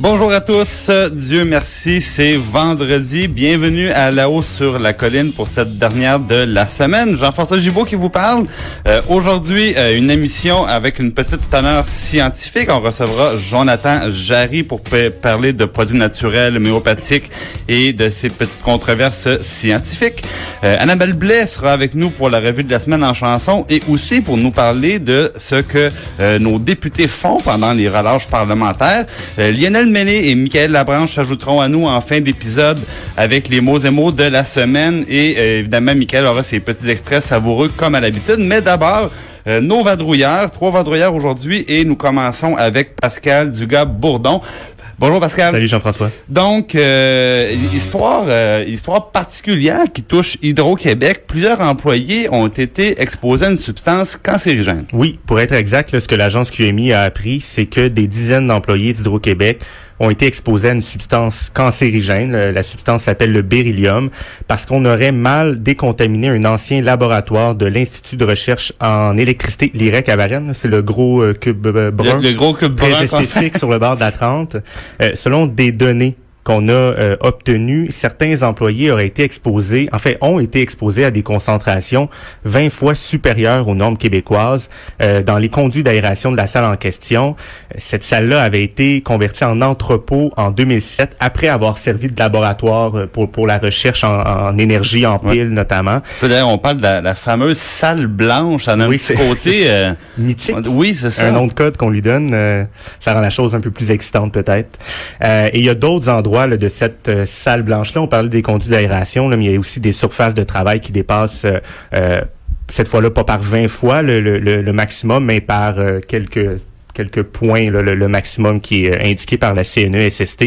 Bonjour à tous, Dieu merci, c'est vendredi. Bienvenue à La Haut sur la colline pour cette dernière de la semaine. Jean-François Gibault qui vous parle. Euh, Aujourd'hui, euh, une émission avec une petite teneur scientifique. On recevra Jonathan Jarry pour parler de produits naturels, homéopathiques et de ces petites controverses scientifiques. Euh, Annabelle Blais sera avec nous pour la revue de la semaine en chanson et aussi pour nous parler de ce que nos députés font pendant les relâches parlementaires. Lionel Méné et Michael Labranche s'ajouteront à nous en fin d'épisode avec les mots et mots de la semaine. Et euh, évidemment, Michael aura ses petits extraits savoureux comme à l'habitude. Mais d'abord, euh, nos vadrouilleurs, trois vadrouilleurs aujourd'hui. Et nous commençons avec Pascal Dugas-Bourdon. Bonjour Pascal. Salut Jean-François. Donc, euh, histoire, euh, histoire particulière qui touche Hydro-Québec. Plusieurs employés ont été exposés à une substance cancérigène. Oui, pour être exact, ce que l'agence QMI a appris, c'est que des dizaines d'employés d'Hydro-Québec ont été exposés à une substance cancérigène. La substance s'appelle le beryllium parce qu'on aurait mal décontaminé un ancien laboratoire de l'Institut de recherche en électricité, l'IREC à Varennes. C'est le gros euh, cube euh, brun. Le, gros cube très esthétique sur le bord de la 30. Euh, selon des données qu'on a euh, obtenu, certains employés auraient été exposés, en fait, ont été exposés à des concentrations 20 fois supérieures aux normes québécoises euh, dans les conduits d'aération de la salle en question. Cette salle-là avait été convertie en entrepôt en 2007 après avoir servi de laboratoire euh, pour pour la recherche en, énergie en pile notamment. D'ailleurs, on parle de la, fameuse salle blanche à un oui, côté mythique. Oui, c'est ça. Un nom de code qu'on lui donne, ça rend la chose un peu plus excitante peut-être. et il y a d'autres endroits de cette euh, salle blanche-là. On parlait des conduits d'aération, mais il y a aussi des surfaces de travail qui dépassent euh, euh, cette fois-là pas par 20 fois le, le, le maximum, mais par quelques quelques points, le, maximum qui est euh, indiqué par la CNESST.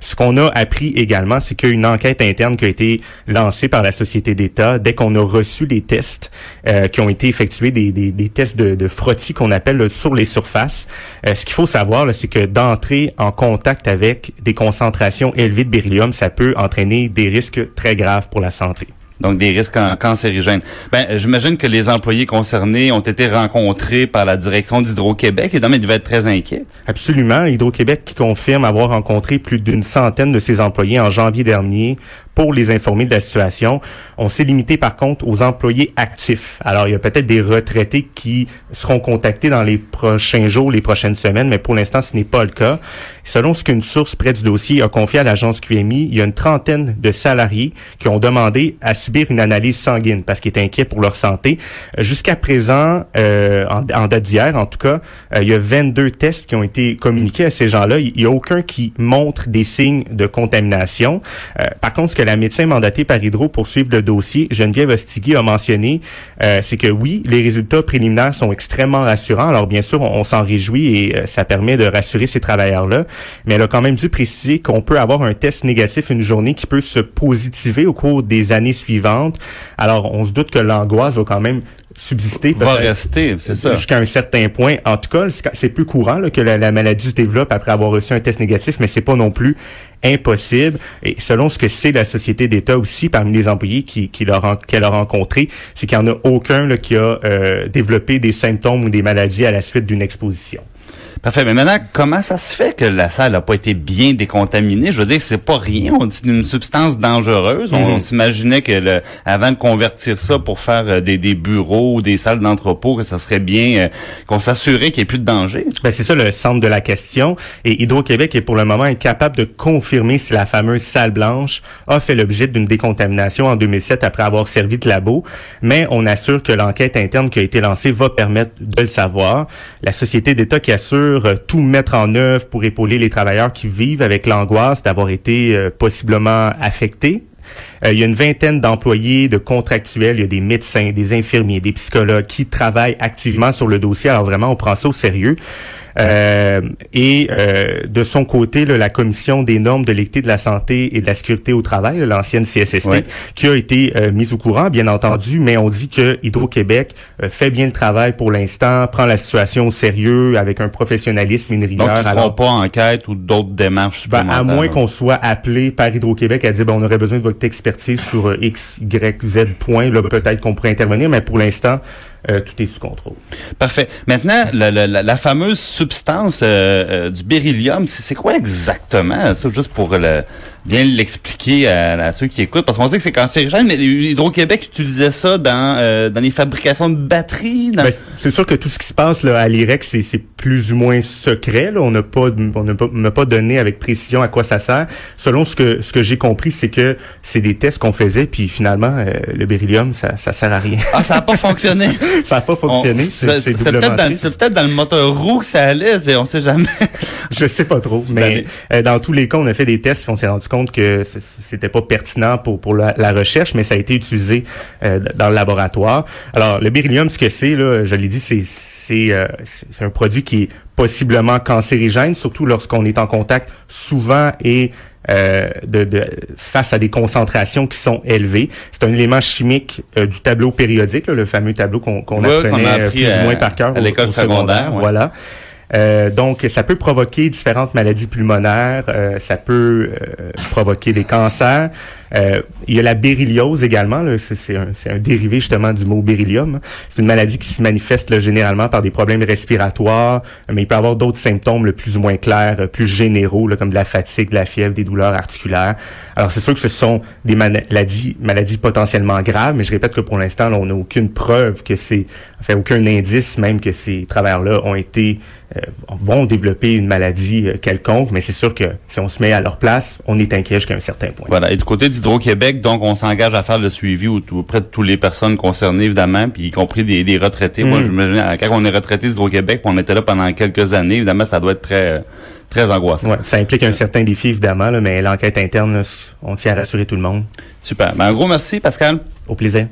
Ce qu'on a appris également, c'est qu'une enquête interne qui a été lancée par la Société d'État, dès qu'on a reçu les tests euh, qui ont été effectués, des, des, tests de, de frottis qu'on appelle sur les surfaces, euh, ce qu'il faut savoir, c'est que d'entrer en contact avec des concentrations élevées de beryllium, ça peut entraîner des risques très graves pour la santé. Donc, des risques cancérigènes. Ben, j'imagine que les employés concernés ont été rencontrés par la direction d'Hydro-Québec. et ils devaient être très inquiets. Absolument. Hydro-Québec qui confirme avoir rencontré plus d'une centaine de ses employés en janvier dernier pour les informer de la situation. On s'est limité par contre aux employés actifs. Alors, il y a peut-être des retraités qui seront contactés dans les prochains jours, les prochaines semaines, mais pour l'instant, ce n'est pas le cas. Selon ce qu'une source près du dossier a confié à l'agence QMI, il y a une trentaine de salariés qui ont demandé à subir une analyse sanguine parce qu'ils étaient inquiets pour leur santé. Jusqu'à présent, euh, en, date d'hier en tout cas, euh, il y a 22 tests qui ont été communiqués à ces gens-là. Il n'y a aucun qui montre des signes de contamination. Euh, par contre, ce que la médecin mandatée par Hydro pour suivre le dossier, Geneviève Ostigui, a mentionné, euh, c'est que oui, les résultats préliminaires sont extrêmement rassurants. Alors bien sûr, on, s'en réjouit et euh, ça permet de rassurer ces travailleurs-là. Mais elle a quand même dû préciser qu'on peut avoir un test négatif une journée qui peut se positiver au cours des années suivantes. Alors on se doute que l'angoisse va quand même subsister. Va rester, c'est ça. Jusqu'à un certain point. En tout cas, c'est plus courant que la, maladie se développe après avoir reçu un test négatif, mais c'est pas non plus impossible. Et selon ce que c'est la société d'État aussi, parmi les employés qui, qui qu'elle a rencontrés, c'est qu'il n'y en a aucun là, qui a euh, développé des symptômes ou des maladies à la suite d'une exposition. Parfait. Mais maintenant, comment ça se fait que la salle n'a pas été bien décontaminée? Je veux dire, c'est pas rien. On dit une substance dangereuse. On, mhm. s'imaginait que le, avant de convertir ça pour faire euh, des, des bureaux ou des salles d'entrepôt, que ça serait bien, euh, qu'on s'assurait qu'il n'y ait plus de danger. Ben, c'est ça le centre de la question. Et Hydro-Québec est pour le moment incapable de confirmer si la fameuse salle blanche a fait l'objet d'une décontamination en 2007 après avoir servi de labo. Mais on assure que l'enquête interne qui a été lancée va permettre de le savoir. La société d'État qui assure euh, tout mettre en œuvre pour épauler les travailleurs qui vivent avec l'angoisse d'avoir été euh, possiblement affectés Euh, il y a une vingtaine d'employés, de contractuels, il y a des médecins, des infirmiers, des psychologues qui travaillent activement sur le dossier. Alors vraiment, on prend ça au sérieux. Euh, et euh, de son côté, la commission des normes de l'équité de la santé et de la sécurité au travail, l'ancienne CSST, qui a été euh, mise au courant, bien entendu, mais on dit que Hydro-Québec fait bien le travail pour l'instant, prend la situation au sérieux avec un professionnalisme, une rigueur. Donc, ils feront pas enquête ou d'autres démarches ben, À moins qu'on soit appelé par Hydro-Québec à dire, ben, on aurait besoin de votre expertise sur X, Y, Z point. Peut-être qu'on pourrait intervenir, mais pour l'instant, euh, tout est sous contrôle. Parfait. Maintenant, la, la, la fameuse substance euh, euh, du beryllium, c'est quoi exactement? Ça, juste pour le bien l'expliquer à, ceux qui écoutent parce qu'on sait que c'est cancérigène mais Hydro-Québec utilisait ça dans euh, dans les fabrications de batteries ben, c'est sûr que tout ce qui se passe là, à l'IREC c'est plus ou moins secret là. on n'a pas on n'a pas, pas, donné avec précision à quoi ça sert selon ce que ce que j'ai compris c'est que c'est des tests qu'on faisait puis finalement euh, le beryllium ça ça sert à rien ah ça a pas fonctionné ça a pas fonctionné c'est peut-être dans, peut dans le moteur roux que ça allait on sait jamais. Je sais pas trop mais euh, dans tous les cas on a fait des tests on s'est rendu compte que c'était pas pertinent pour, pour la, recherche, mais ça a été utilisé euh, dans le laboratoire. Alors, le beryllium, ce que c'est, là, je l'ai dit, c'est c'est euh, un produit qui est possiblement cancérigène, surtout lorsqu'on est en contact souvent et euh, de, face à des concentrations qui sont élevées. C'est un élément chimique du tableau périodique, le fameux tableau qu'on apprenait plus ou moins par cœur à l'école secondaire. Voilà. Euh, donc, ça peut provoquer différentes maladies pulmonaires, euh, ça peut euh, provoquer des cancers. Il y a la berylliose également, c'est un, un, dérivé justement du mot beryllium. C'est une maladie qui se manifeste généralement par des problèmes respiratoires, mais il peut y avoir d'autres symptômes le plus ou moins clairs, plus généraux, comme de la fatigue, de la fièvre, des douleurs articulaires. Alors, c'est sûr que ce sont des maladies, maladies potentiellement graves, mais je répète que pour l'instant, on n'a aucune preuve que c'est, enfin, aucun indice même que ces travailleurs-là ont été euh, vont développer une maladie euh, quelconque, mais c'est sûr que si on se met à leur place, on est inquiet jusqu'à un certain point. Voilà. Et du côté d'Hydro-Québec, donc, on s'engage à faire le suivi auprès de toutes les personnes concernées, évidemment, puis y compris des, retraités. Moi, mm. j'imagine, quand on est retraité d'Hydro-Québec, on était là pendant quelques années, évidemment, ça doit être très très angoissant. Ouais, ça implique un certain défi, évidemment, mais l'enquête interne, on tient à rassurer tout le monde. Super. Ben, un gros merci, Pascal. Au plaisir.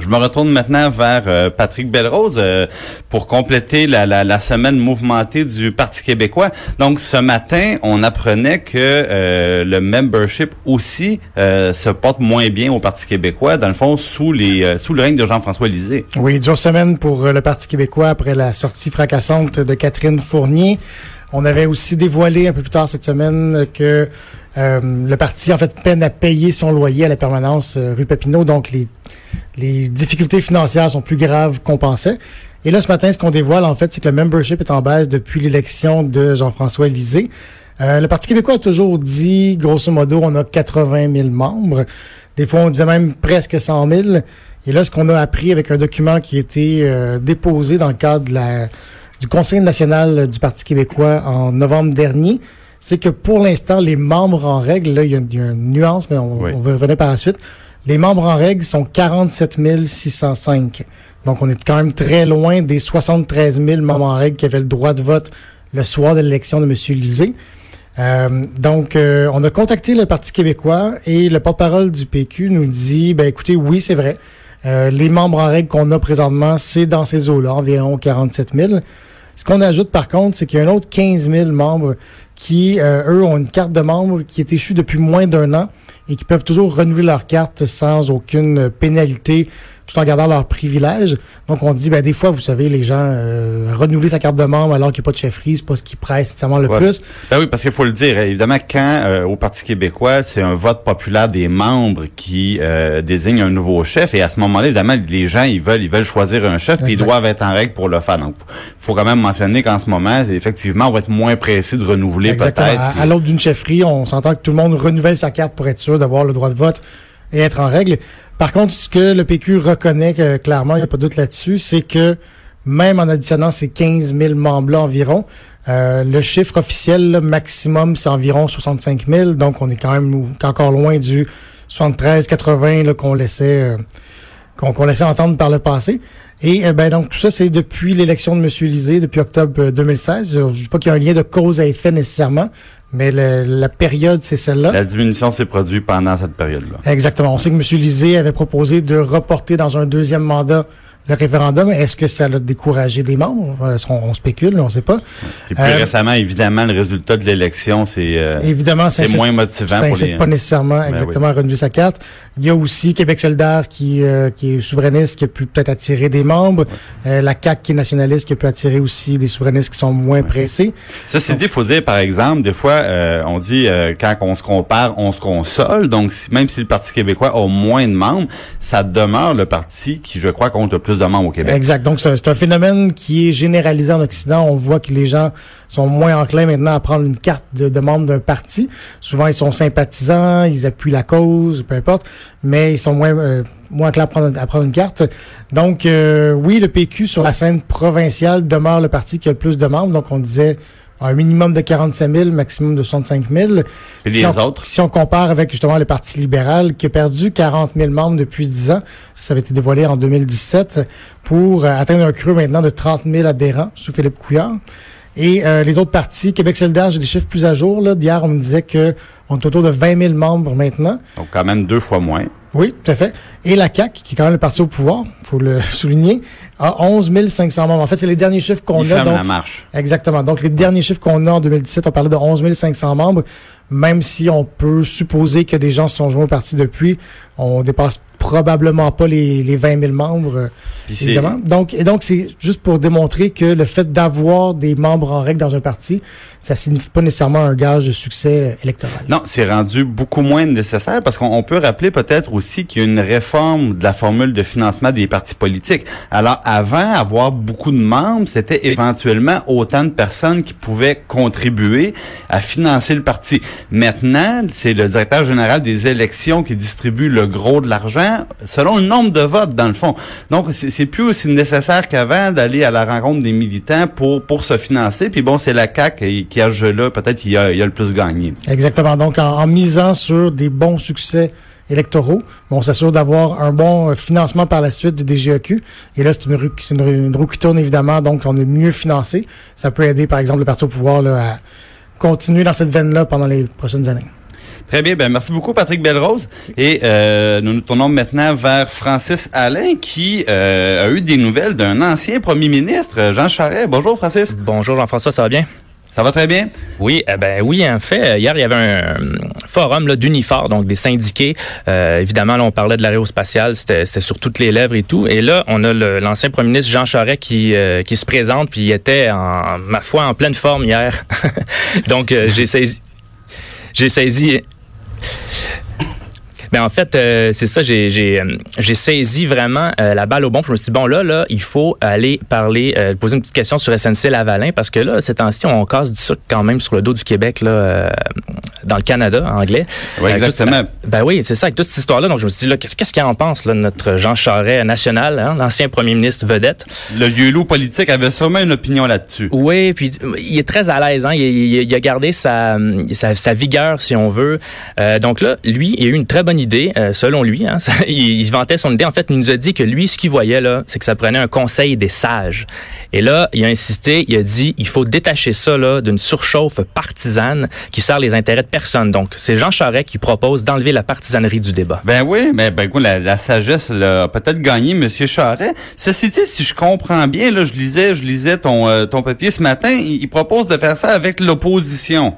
Je me retourne maintenant vers euh, Patrick Belrose euh, pour compléter la, la, la, semaine mouvementée du Parti québécois. Donc ce matin, on apprenait que euh, le membership aussi se porte moins bien au Parti québécois, dans le fond sous les sous le règne de Jean-François Lisée. Oui, dure semaine pour le Parti québécois après la sortie fracassante de Catherine Fournier. On avait aussi dévoilé un peu plus tard cette semaine que euh, le parti, en fait, peine à payer son loyer à la permanence euh, rue Papineau, donc les, difficultés financières sont plus graves qu'on pensait. Et là, ce matin, ce qu'on dévoile, en fait, c'est que le membership est en baisse depuis l'élection de Jean-François Lisée. Euh, le Parti québécois a toujours dit, grosso modo, on a 80 000 membres. Des fois, on disait même presque 100 000. Et là, ce qu'on a appris avec un document qui a été déposé dans le cadre de la, du Conseil national du Parti québécois en novembre dernier, c'est que pour l'instant, les membres en règle, là, il y, a une nuance, mais on, va revenir par la suite. Les membres en règle sont 47 605. Donc, on est quand même très loin des 73 000 membres en règle qui avaient le droit de vote le soir de l'élection de M. Lisée. Euh, donc, euh, on a contacté le Parti québécois et le porte-parole du PQ nous dit, ben écoutez, oui, c'est vrai. Euh, les membres en règle qu'on a présentement, c'est dans ces eaux-là, environ 47 000. Ce qu'on ajoute par contre, c'est qu'il y a un autre 15 000 membres qui, euh, eux, ont une carte de membre qui est échue depuis moins d'un an et qui peuvent toujours renouveler leur carte sans aucune pénalité tout en gardant leurs privilèges. Donc, on dit, ben, des fois, vous savez, les gens, euh, renouveler sa carte de membre alors qu'il n'y a pas de chefferie, c'est pas ce qui presse nécessairement le plus. Ben oui, parce qu'il faut le dire, évidemment, quand euh, au Parti québécois, c'est un vote populaire des membres qui euh, désigne un nouveau chef, et à ce moment-là, évidemment, les gens, ils veulent, ils veulent choisir un chef, puis ils doivent être en règle pour le faire. Donc, il faut quand même mentionner qu'en ce moment, effectivement, on va être moins pressé de renouveler peut-être. À, à l'autre d'une chefferie, on s'entend que tout le monde renouvelle sa carte pour être sûr d'avoir le droit de vote et être en règle. Par contre, ce que le PQ reconnaît clairement, il n'y a pas de doute là-dessus, c'est que même en additionnant ces 15 000 membres-là environ, euh, le chiffre officiel maximum, c'est environ 65 000. Donc, on est quand même encore loin du 73-80 qu'on laissait... Euh, qu'on laissait entendre par le passé. Et euh, ben donc tout ça, c'est depuis l'élection de M. Lisée, depuis octobre euh, 2016. Euh, Je dis pas qu'il y a un lien de cause à effet nécessairement, mais le- la période, c'est celle-là. La diminution s'est produite pendant cette période-là. Exactement. On sait que M. Lisée avait proposé de reporter dans un deuxième mandat le référendum. Est-ce que ça l'a découragé des membres? On, on spécule, on ne sait pas. Et plus Euh, récemment, évidemment, le résultat de l'élection, c'est euh, Évidemment, ça c'est moins motivant ça pour les... pas nécessairement Ben exactement à renouveler sa carte. Il y a aussi Québec solidaire qui, euh, qui est souverainiste, qui a pu peut-être attirer des membres. Euh, la CAQ qui est nationaliste, qui a pu attirer aussi des souverainistes qui sont moins pressés. Ceci dit, il faut dire, par exemple, des fois, on dit quand on se compare, on se console. Donc, si- même si le Parti québécois a moins de membres, ça demeure le parti qui, je crois, compte le plus Exact. Donc, c'est un, phénomène qui est généralisé en Occident. On voit que les gens sont moins enclins maintenant à prendre une carte de, de membre d'un parti. Souvent, ils sont sympathisants, ils appuient la cause, peu importe, mais ils sont moins, euh, moins enclins à prendre, à prendre une carte. Donc, euh, oui, le PQ sur la scène provinciale demeure le parti qui a le plus de membres. Donc, on disait un minimum de 45 000, maximum de 65 000. Et si les on, autres? Si on compare avec justement le Parti libéral qui a perdu 40 000 membres depuis 10 ans, ça, ça avait été dévoilé en 2017, pour euh, atteindre un creux maintenant de 30 000 adhérents sous Philippe Couillard. Et euh, les autres partis, Québec solidaire, j'ai des chiffres plus à jour. là. D'hier, on me disait que on est autour de 20 000 membres maintenant. Donc, quand même deux fois moins. Oui, tout à fait. Et la CAQ, qui est quand même le parti au pouvoir, faut le souligner, a 11 500 membres. En fait, c'est les derniers chiffres qu'on Il a. ferme Donc, la marche. Exactement. Donc, les derniers chiffres qu'on a en 2017, on parlait de 11 500 membres. Même si on peut supposer que des gens se sont joints au parti depuis, on dépasse probablement pas les, les 20 000 membres, euh, évidemment. Donc, et donc, c'est juste pour démontrer que le fait d'avoir des membres en règle dans un parti, ça signifie pas nécessairement un gage de succès euh, électoral. Non, c'est rendu beaucoup moins nécessaire parce qu'on on peut rappeler peut-être aussi qu'il y a une réforme de la formule de financement des partis politiques. Alors avant, avoir beaucoup de membres, c'était éventuellement autant de personnes qui pouvaient contribuer à financer le parti. Maintenant, c'est le directeur général des élections qui distribue le gros de l'argent selon le nombre de votes dans le fond. Donc c'est plus aussi nécessaire qu'avant d'aller à la rencontre des militants pour pour se financer. Puis bon, c'est la CAC qui, a ce jeu-là, peut-être il a, a le plus gagné. Exactement. Donc, en, misant sur des bons succès électoraux, on s'assure d'avoir un bon euh, financement par la suite du DGEQ. Et là, c'est une, c'est une, une roue qui tourne, évidemment, donc on est mieux financé. Ça peut aider, par exemple, le parti au pouvoir là, à continuer dans cette veine-là pendant les prochaines années. Très bien, ben merci beaucoup Patrick Belrose. Et euh, nous nous tournons maintenant vers Francis Alain qui euh, a eu des nouvelles d'un ancien premier ministre, Jean Charest. Bonjour Francis. Bonjour Jean-François, ça va bien? Ça va très bien? Oui, eh ben oui, en fait, euh, hier il y avait un euh, forum là, d'Unifor, donc des syndiqués. Euh, évidemment, là, on parlait de l'aérospatiale, c'était c'était sur toutes les lèvres et tout. Et là, on a le- l'ancien premier ministre Jean Charest qui euh, qui se présente, puis il était en ma foi en pleine forme hier. donc euh, j'ai saisi, j'ai saisi. Mais en fait, euh, c'est ça, j'ai j'ai euh, j'ai saisi vraiment euh, la balle au bon. Je me suis dit, bon, là, là, il faut aller parler, euh, poser une petite question sur SNC Lavalin, parce que là, ces temps-ci, on casse du sucre quand même sur le dos du Québec, là, dans le Canada, anglais. Oui, toute exactement. ben oui, c'est ça, avec toute cette histoire-là. Donc, je me suis dit, là, qu'est-ce qu'est-ce qu'il en pense, là, notre Jean Charest national, hein, l'ancien premier ministre vedette? Le vieux loup politique avait sûrement une opinion là-dessus. Oui, puis il est très à l'aise. Hein? Il, il- il a gardé sa, sa, sa vigueur, si on veut. Donc là, lui, il a eu une très bonne idée, euh, selon lui. Hein? Il, il vantait son idée. En fait, il nous a dit que lui, ce qu'il voyait, là, c'est que ça prenait un conseil des sages. Et là, il a insisté, il a dit, il faut détacher ça là, d'une surchauffe partisane qui sert les intérêts de personne. Donc, c'est Jean Charest qui propose d'enlever la partisanerie du débat. Ben oui, mais ben la, la sagesse là, a peut-être gagné Monsieur Charest. Ceci dit, si je comprends bien, là, je lisais, je lisais ton euh, ton papier ce matin, il propose de faire ça avec l'opposition.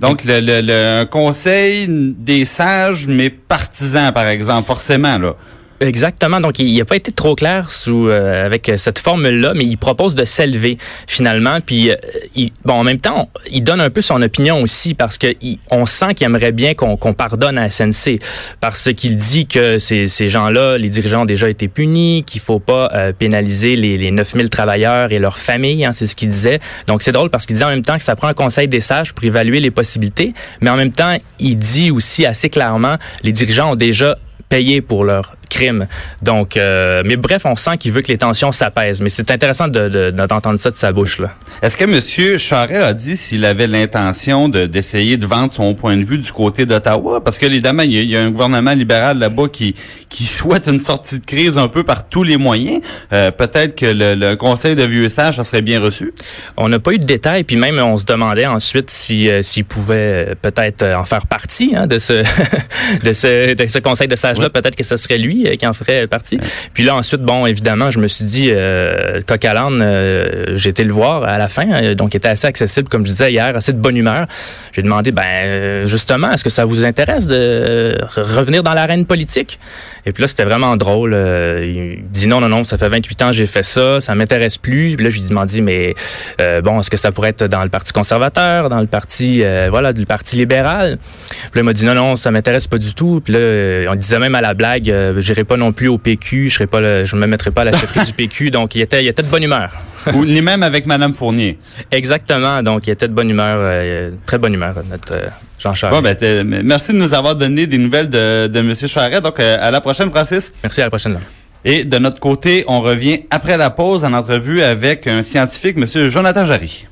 Donc le, le, le- un conseil des sages mais partisans par exemple, forcément là. Exactement. Donc, il n'a pas été trop clair sous euh, avec cette formule-là, mais il propose de s'élever finalement. Puis, euh, il, bon, en même temps, il donne un peu son opinion aussi parce que on sent qu'il aimerait bien qu'on qu'on pardonne à SNC parce qu'il dit que ces, ces gens-là, les dirigeants ont déjà été punis, qu'il faut pas euh, pénaliser les, les 9000 travailleurs et leurs familles. Hein, c'est ce qu'il disait. Donc, c'est drôle parce qu'il dit en même temps que ça prend un conseil des sages pour évaluer les possibilités, mais en même temps, il dit aussi assez clairement les dirigeants ont déjà payé pour leur crime. Donc, euh, mais bref, on sent qu'il veut que les tensions s'apaisent. Mais c'est intéressant de, de, d'entendre ça de sa bouche là. Est-ce que M. Charest a dit s'il avait l'intention de, d'essayer de vendre son point de vue du côté d'Ottawa? Parce que évidemment, il y, a, il y a un gouvernement libéral là-bas qui, qui souhaite une sortie de crise un peu par tous les moyens. Euh, peut-être que le, le, conseil de vieux sages, ça serait bien reçu. On n'a pas eu de détails, puis même on se demandait ensuite si euh, s'il pouvait peut-être en faire partie hein, de ce de ce de ce conseil de sages là. Ouais. Peut-être que ce serait lui qui en ferait partie. Puis là ensuite, bon, évidemment, je me suis dit, euh, coq à euh, j'ai été le voir à la fin, donc il était assez accessible, comme je disais hier, assez de bonne humeur. J'ai demandé, ben justement, est-ce que ça vous intéresse de revenir dans l'arène politique? Et puis là, c'était vraiment drôle. il dit non, non, non, ça fait 28 ans que j'ai fait ça, ça m'intéresse plus. Puis là, je lui ai demandé, mais euh, bon, est-ce que ça pourrait être dans le Parti conservateur, dans le Parti, euh, voilà, du Parti libéral? Puis là, il m'a dit non, non, ça m'intéresse pas du tout. Puis là, euh, on disait même à la blague, euh, j'irai pas non plus au PQ, je serai pas, le, je me mettrai pas à la chefferie du PQ. Donc, il était, il était de bonne humeur. Ou ni même avec Madame Fournier. Exactement. Donc, il était de bonne humeur, euh, très bonne humeur, notre Jean Charest. Bon, ben, merci de nous avoir donné des nouvelles de, de M. Charest. Donc, à la prochaine, Francis. Merci, à la prochaine. Là. Et de notre côté, on revient après la pause en entrevue avec un scientifique, M. Jonathan Jarry.